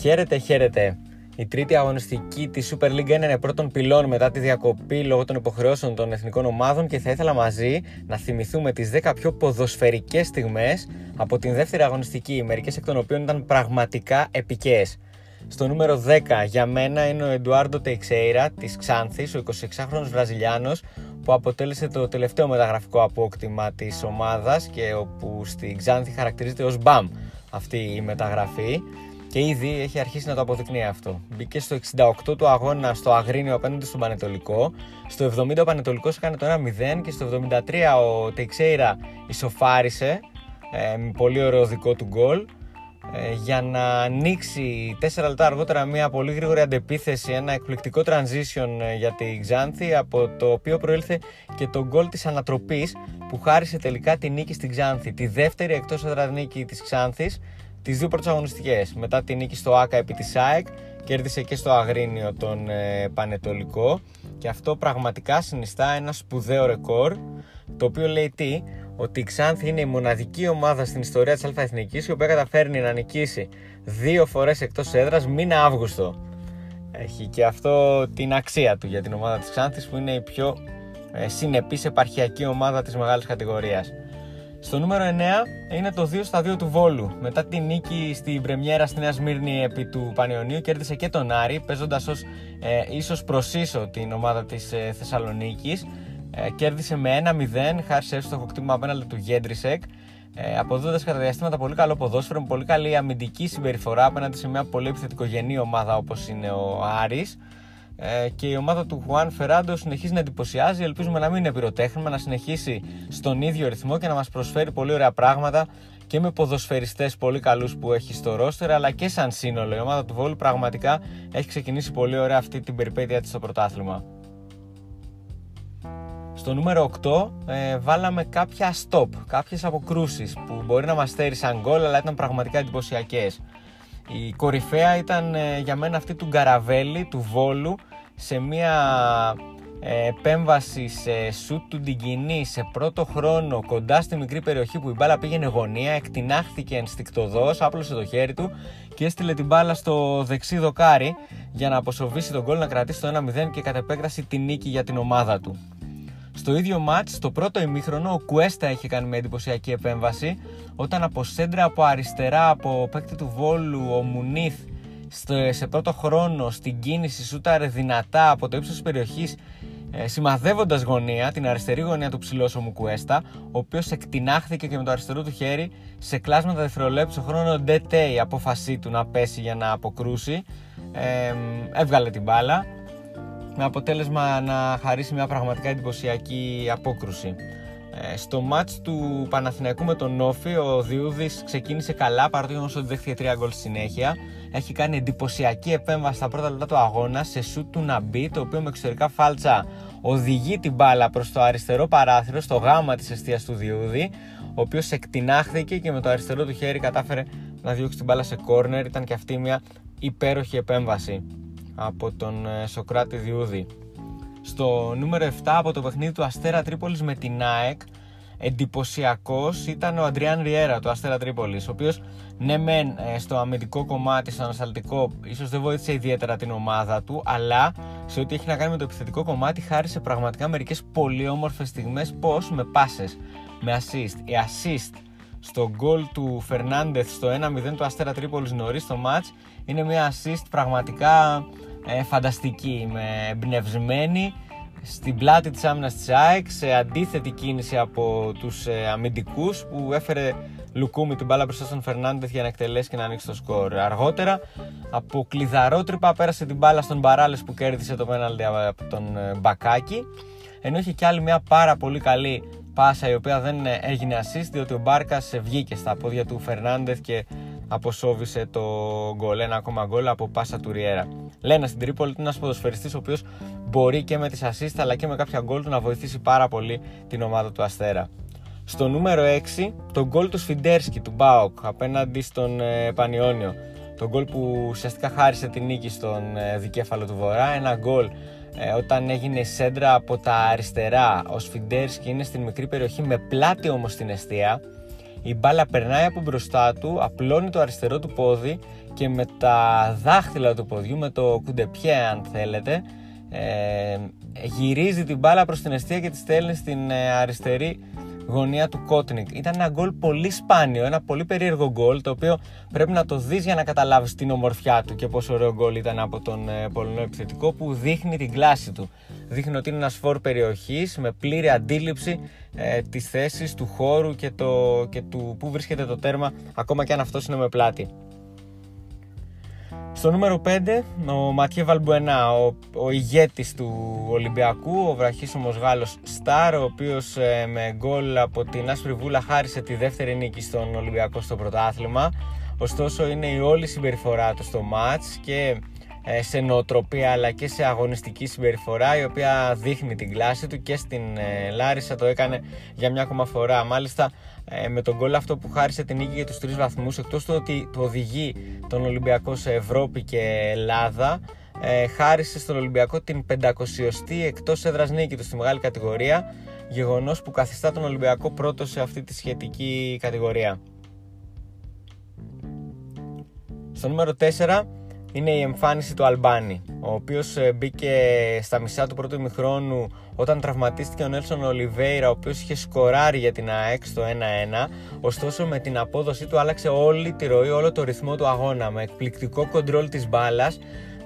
Χαίρετε, χαίρετε. Η τρίτη αγωνιστική της Super League είναι πρώτον πυλών μετά τη διακοπή λόγω των υποχρεώσεων των εθνικών ομάδων και θα ήθελα μαζί να θυμηθούμε τις 10 πιο ποδοσφαιρικές στιγμές από την δεύτερη αγωνιστική, μερικές εκ των οποίων ήταν πραγματικά επικές. Στο νούμερο 10 για μένα είναι ο Εντουάρντο Τεξέιρα της Ξάνθης, ο 26χρονο Βραζιλιάνος, που αποτέλεσε το τελευταίο μεταγραφικό απόκτημα της ομάδας και όπου στη Ξάνθη χαρακτηρίζεται ως BAM αυτή η μεταγραφή και ήδη έχει αρχίσει να το αποδεικνύει αυτό. Μπήκε στο 68 του αγώνα στο Αγρίνιο απέναντι στον Πανετολικό. Στο 70 ο Πανετολικός έκανε το 1-0 και στο 73 ο Τεξέιρα ισοφάρισε ε, με πολύ ωραίο δικό του γκολ ε, για να ανοίξει 4 λεπτά αργότερα μια πολύ γρήγορη αντεπίθεση, ένα εκπληκτικό transition ε, για τη Ξάνθη από το οποίο προήλθε και το γκολ της ανατροπής που χάρισε τελικά τη νίκη στην Ξάνθη. Τη δεύτερη εκτός έδρας νίκη της Ξάνθης τις δύο πρώτε αγωνιστικέ. Μετά τη νίκη στο ΑΚΑ επί της ΑΕΚ, κέρδισε και στο Αγρίνιο τον ε, Πανετολικό. Και αυτό πραγματικά συνιστά ένα σπουδαίο ρεκόρ. Το οποίο λέει τι, ότι η Ξάνθη είναι η μοναδική ομάδα στην ιστορία της ΑΕθνική η οποία καταφέρνει να νικήσει δύο φορές εκτός έδρας μήνα Αύγουστο. Έχει και αυτό την αξία του για την ομάδα της Ξάνθης που είναι η πιο ε, συνεπής επαρχιακή ομάδα της μεγάλης κατηγορίας. Στο νούμερο 9 είναι το 2 στα 2 του Βόλου. Μετά τη νίκη στην Πρεμιέρα στη Νέα Σμύρνη επί του Πανιωνίου κέρδισε και τον Άρη, παίζοντας ως ε, ίσως προ ίσο την ομάδα της ε, Θεσσαλονίκης. Ε, κέρδισε με 1-0, χάρη σε εύστοχο κτήμα απέναντι του Γέντρισεκ. Ε, αποδίδοντας κατά διαστήματα πολύ καλό ποδόσφαιρο, με πολύ καλή αμυντική συμπεριφορά απέναντι σε μια πολύ επιθετικογενή ομάδα όπως είναι ο Άρης. Ε, και η ομάδα του Χουάν Φεράντο συνεχίζει να εντυπωσιάζει. Ελπίζουμε να μην είναι πυροτέχνημα, να συνεχίσει στον ίδιο ρυθμό και να μας προσφέρει πολύ ωραία πράγματα και με ποδοσφαιριστές πολύ καλούς που έχει στο ρόστερ αλλά και σαν σύνολο. Η ομάδα του Βόλου πραγματικά έχει ξεκινήσει πολύ ωραία αυτή την περιπέτεια της στο πρωτάθλημα. Στο νούμερο 8 ε, βάλαμε κάποια stop, κάποιες αποκρούσεις που μπορεί να μας στέρισαν γκολ αλλά ήταν πραγματικά εντυπωσιακές. Η κορυφαία ήταν ε, για μένα αυτή του Γκαραβέλη, του Βόλου σε μια ε, επέμβαση σε σουτ του Ντιγκινή σε πρώτο χρόνο κοντά στη μικρή περιοχή που η μπάλα πήγαινε γωνία, εκτινάχθηκε ενστικτοδός, άπλωσε το χέρι του και έστειλε την μπάλα στο δεξί δοκάρι για να αποσοβήσει τον γκολ, να κρατήσει το 1-0 και κατ' επέκταση τη νίκη για την ομάδα του. Στο ίδιο μάτς, στο πρώτο ημίχρονο, ο Κουέστα είχε κάνει μια εντυπωσιακή επέμβαση όταν από σέντρα από αριστερά από παίκτη του Βόλου ο Μουνίθ σε πρώτο χρόνο στην κίνηση σούταρε δυνατά από το ύψος της περιοχής ε, σημαδεύοντας γωνία, την αριστερή γωνία του ψηλόσωμου Κουέστα, ο οποίος εκτινάχθηκε και με το αριστερό του χέρι σε κλάσματα δευτερολέπτου στο χρόνο DT η απόφασή του να πέσει για να αποκρούσει. Ε, έβγαλε την μπάλα με αποτέλεσμα να χαρίσει μια πραγματικά εντυπωσιακή απόκρουση. Ε, στο μάτς του Παναθηναϊκού με τον Νόφι ο Διούδης ξεκίνησε καλά παρότι όμως ότι δέχτηκε τρία γκολ στη συνέχεια. Έχει κάνει εντυπωσιακή επέμβαση στα πρώτα λεπτά του αγώνα σε σουτ του Ναμπί το οποίο με εξωτερικά φάλτσα οδηγεί την μπάλα προς το αριστερό παράθυρο στο γάμα της αιστείας του Διούδη ο οποίος εκτινάχθηκε και με το αριστερό του χέρι κατάφερε να διώξει την μπάλα σε κόρνερ ήταν και αυτή μια υπέροχη επέμβαση από τον ε, Σοκράτη Διούδη. Στο νούμερο 7 από το παιχνίδι του Αστέρα Τρίπολης με την ΑΕΚ εντυπωσιακός ήταν ο Αντριάν Ριέρα του Αστέρα Τρίπολης ο οποίος ναι μεν ε, στο αμυντικό κομμάτι, στο ανασταλτικό ίσως δεν βοήθησε ιδιαίτερα την ομάδα του αλλά σε ό,τι έχει να κάνει με το επιθετικό κομμάτι χάρισε πραγματικά μερικές πολύ όμορφες στιγμές πως με πάσες, με assist. Η assist στο γκολ του Φερνάντεθ στο 1-0 του Αστέρα Τρίπολης νωρίς στο match είναι μια assist πραγματικά ε, φανταστική, με εμπνευσμένη στην πλάτη της άμυνας της ΑΕΚ σε αντίθετη κίνηση από τους ε, αμυντικούς που έφερε Λουκούμι την μπάλα μπροστά στον Φερνάντεθ για να εκτελέσει και να ανοίξει το σκορ. Αργότερα από κλειδαρότρυπα πέρασε την μπάλα στον Μπαράλες που κέρδισε το πέναλτι από τον ε, Μπακάκη ενώ είχε και άλλη μια πάρα πολύ καλή πάσα η οποία δεν ε, έγινε assist διότι ο Μπάρκας βγήκε στα πόδια του Φερνάντεθ και αποσόβησε το γκολ, ένα ακόμα γκολ από πάσα του Ριέρα. Λένα στην Τρίπολη είναι ένας ποδοσφαιριστής ο οποίος μπορεί και με τις assist αλλά και με κάποια γκολ του να βοηθήσει πάρα πολύ την ομάδα του Αστέρα. Στο νούμερο 6, το γκολ του Σφιντέρσκι του ΠΑΟΚ απέναντι στον ε, Πανιόνιο. Το γκολ που ουσιαστικά χάρισε την νίκη στον ε, δικέφαλο του Βορρά. Ένα γκολ ε, όταν έγινε σέντρα από τα αριστερά. Ο Σφιντέρσκι είναι στην μικρή περιοχή με πλάτη όμως στην εστία η μπάλα περνάει από μπροστά του, απλώνει το αριστερό του πόδι και με τα δάχτυλα του ποδιού, με το κουντεπιέ αν θέλετε, ε, γυρίζει την μπάλα προς την αιστεία και τη στέλνει στην ε, αριστερή γωνία του Κότνικ. Ήταν ένα γκολ πολύ σπάνιο, ένα πολύ περίεργο γκολ το οποίο πρέπει να το δεις για να καταλάβεις την ομορφιά του και πόσο ωραίο γκολ ήταν από τον ε, Πολωνό επιθετικό που δείχνει την κλάση του. Δείχνει ότι είναι ένας φόρ περιοχής με πλήρη αντίληψη ε, της θέσης, του χώρου και, το, και του που βρίσκεται το τέρμα ακόμα και αν αυτός είναι με πλάτη. Στο νούμερο 5, ο Ματιέ Βαλμπουενά, ο, ο ηγέτης του Ολυμπιακού, ο βραχίσωμος Γάλλος Στάρ, ο οποίος ε, με γκολ από την Άσπρη Βούλα χάρισε τη δεύτερη νίκη στον Ολυμπιακό στο πρωτάθλημα. Ωστόσο είναι η όλη συμπεριφορά του στο μάτς και ε, σε νοοτροπία αλλά και σε αγωνιστική συμπεριφορά η οποία δείχνει την κλάση του και στην ε, Λάρισα το έκανε για μια ακόμα φορά. Μάλιστα ε, με τον γκολ αυτό που χάρισε την νίκη για τους τρεις βαθμούς εκτός του ότι του οδηγεί τον Ολυμπιακό σε Ευρώπη και Ελλάδα χάρισε στον Ολυμπιακό την 500η εκτός έδρας νίκη του στη μεγάλη κατηγορία γεγονός που καθιστά τον Ολυμπιακό πρώτο σε αυτή τη σχετική κατηγορία. Στο νούμερο 4 είναι η εμφάνιση του Αλμπάνη, ο οποίος ε, μπήκε στα μισά του πρώτου ημιχρόνου όταν τραυματίστηκε ο Νέλσον Ολιβέηρα, ο οποίος είχε σκοράρει για την ΑΕΚ στο 1-1, ωστόσο με την απόδοσή του άλλαξε όλη τη ροή, όλο το ρυθμό του αγώνα, με εκπληκτικό κοντρόλ της μπάλας,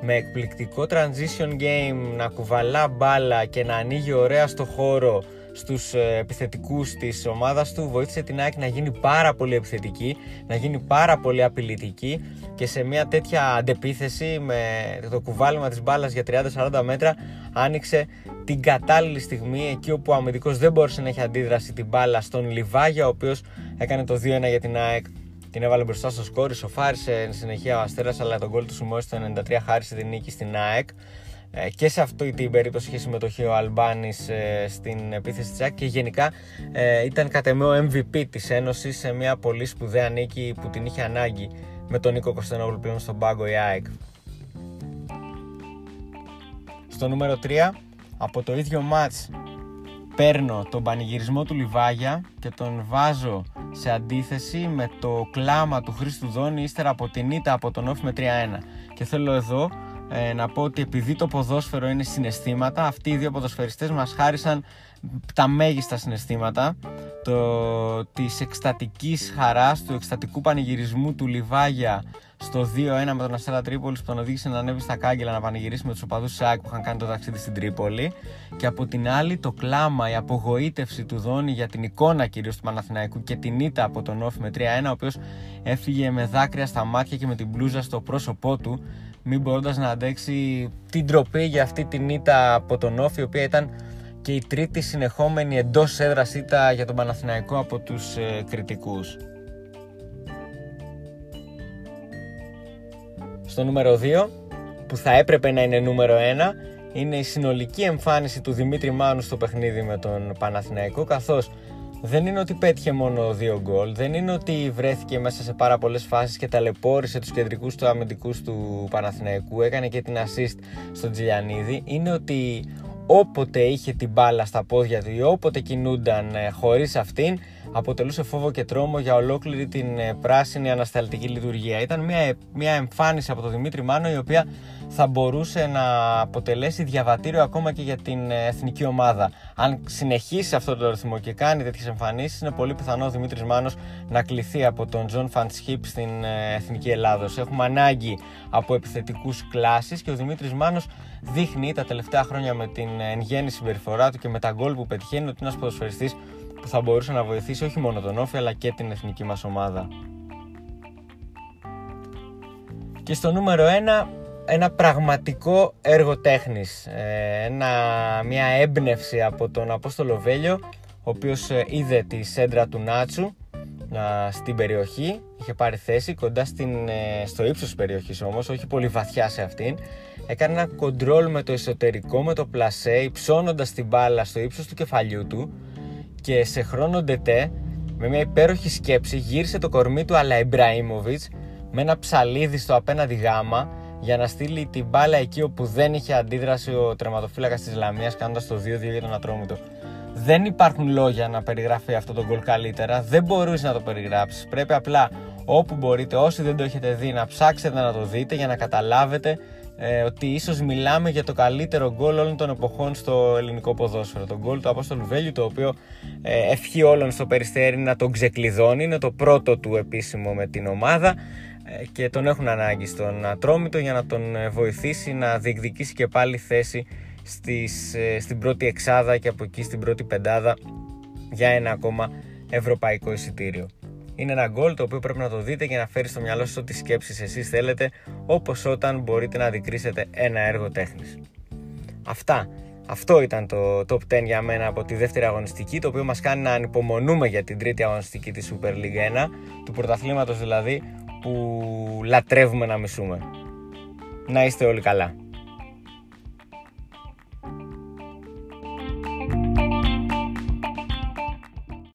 με εκπληκτικό transition game να κουβαλά μπάλα και να ανοίγει ωραία στο χώρο στους ε, επιθετικούς της ομάδας του βοήθησε την ΑΕΚ να γίνει πάρα πολύ επιθετική να γίνει πάρα πολύ απειλητική και σε μια τέτοια αντεπίθεση με το κουβάλιμα της μπάλας για 30-40 μέτρα άνοιξε την κατάλληλη στιγμή εκεί όπου ο αμυντικός δεν μπορούσε να έχει αντίδραση την μπάλα στον Λιβάγια ο οποίος έκανε το 2-1 για την ΑΕΚ. Την έβαλε μπροστά στο σκόρ, σοφάρισε εν συνεχεία ο Αστέρας αλλά τον γκολ του Σιμώση το 93 χάρισε την νίκη στην ΑΕΚ. ε, και σε αυτή την περίπτωση είχε συμμετοχή ο Αλμπάνης ε, στην επίθεση της ΑΕΚ και γενικά ε, ήταν κατά ο MVP της Ένωσης σε μια πολύ σπουδαία νίκη που την είχε ανάγκη με τον Νίκο Κωνσταντινόπουλο πλέον στον πάγκο η ΑΕΚ. Στο νούμερο 3 από το ίδιο μάτς παίρνω τον πανηγυρισμό του Λιβάγια και τον βάζω σε αντίθεση με το κλάμα του Χρήστου Δόνη ύστερα από την ήττα από τον Όφη με 3-1 και θέλω εδώ ε, να πω ότι επειδή το ποδόσφαιρο είναι συναισθήματα, αυτοί οι δύο ποδοσφαιριστές μας χάρισαν τα μέγιστα συναισθήματα το, της εκστατικής χαράς, του εκστατικού πανηγυρισμού του Λιβάγια στο 2-1 με τον Αστέρα Τρίπολης που τον οδήγησε να ανέβει στα κάγκελα να πανηγυρίσει με τους οπαδούς ΣΑΚ που είχαν κάνει το ταξίδι στην Τρίπολη. Και από την άλλη το κλάμα, η απογοήτευση του Δόνη για την εικόνα κυρίως του Παναθηναϊκού και την ήττα από τον Όφη με 3-1, ο οποίος έφυγε με δάκρυα στα μάτια και με την μπλούζα στο πρόσωπό του μην μπορώντας να αντέξει την τροπή για αυτή την ήττα από τον Όφη η οποία ήταν και η τρίτη συνεχόμενη εντός έδρας ήττα για τον Παναθηναϊκό από τους ε, κριτικούς. Στο νούμερο 2 που θα έπρεπε να είναι νούμερο 1 είναι η συνολική εμφάνιση του Δημήτρη Μάνου στο παιχνίδι με τον Παναθηναϊκό καθώς δεν είναι ότι πέτυχε μόνο δύο γκολ, δεν είναι ότι βρέθηκε μέσα σε πάρα πολλές φάσεις και ταλαιπώρησε τους κεντρικούς τους αμυντικούς του Παναθηναϊκού, έκανε και την assist στον Τζιλιανίδη, είναι ότι όποτε είχε την μπάλα στα πόδια του ή όποτε κινούνταν ε, χωρίς αυτήν, αποτελούσε φόβο και τρόμο για ολόκληρη την ε, πράσινη ανασταλτική λειτουργία. Ήταν μια, μια εμφάνιση από τον Δημήτρη Μάνο η οποία θα μπορούσε να αποτελέσει διαβατήριο ακόμα και για την ε, εθνική ομάδα. Αν συνεχίσει αυτό το ρυθμό και κάνει τέτοιες εμφανίσεις, είναι πολύ πιθανό ο Δημήτρης Μάνος να κληθεί από τον Τζον Φαν'τ Σχιπ στην ε, εθνική Ελλάδος. Έχουμε ανάγκη από επιθετικούς κλάσει και ο Δημήτρης Μάνος δείχνει τα τελευταία χρόνια με την εν γέννη συμπεριφορά του και με τα γκολ που πετυχαίνει ότι είναι ένας ποδοσφαιριστής που θα μπορούσε να βοηθήσει όχι μόνο τον Όφη αλλά και την εθνική μας ομάδα. Και στο νούμερο 1 ένα πραγματικό έργο τέχνης, ε, ένα, μια έμπνευση από τον Απόστολο Βέλιο ο οποίος ε, είδε τη σέντρα του Νάτσου στην περιοχή, είχε πάρει θέση κοντά στην, ε, στο ύψος της περιοχής όμως, όχι πολύ βαθιά σε αυτήν. Έκανε ένα κοντρόλ με το εσωτερικό, με το πλασέ, υψώνοντας την μπάλα στο ύψος του κεφαλιού του και σε χρόνο ντετέ με μια υπέροχη σκέψη γύρισε το κορμί του αλά Ιμπραΐμοβιτς με ένα ψαλίδι στο απέναντι γάμα για να στείλει την μπάλα εκεί όπου δεν είχε αντίδραση ο τερματοφύλακας της Λαμίας κάνοντας το 2-2 για τον Ατρόμητο. Δεν υπάρχουν λόγια να περιγράφει αυτό το γκολ καλύτερα. Δεν μπορείς να το περιγράψεις. Πρέπει απλά όπου μπορείτε όσοι δεν το έχετε δει να ψάξετε να το δείτε για να καταλάβετε ε, ότι ίσως μιλάμε για το καλύτερο γκολ όλων των εποχών στο ελληνικό ποδόσφαιρο. Το γκολ του Απόστολου Βέλιου, το οποίο ε, ευχή όλων στο Περιστέρι να τον ξεκλειδώνει. Είναι το πρώτο του επίσημο με την ομάδα ε, και τον έχουν ανάγκη στον Ατρόμητο για να τον ε, βοηθήσει να διεκδικήσει και πάλι θέση στις, ε, στην πρώτη εξάδα και από εκεί στην πρώτη πεντάδα για ένα ακόμα ευρωπαϊκό εισιτήριο. Είναι ένα γκολ το οποίο πρέπει να το δείτε για να φέρει στο μυαλό σας ό,τι σκέψεις εσείς θέλετε, όπως όταν μπορείτε να αντικρίσετε ένα έργο τέχνης. Αυτά. Αυτό ήταν το top 10 για μένα από τη δεύτερη αγωνιστική, το οποίο μας κάνει να ανυπομονούμε για την τρίτη αγωνιστική της Super League 1, του πρωταθλήματος δηλαδή, που λατρεύουμε να μισούμε. Να είστε όλοι καλά.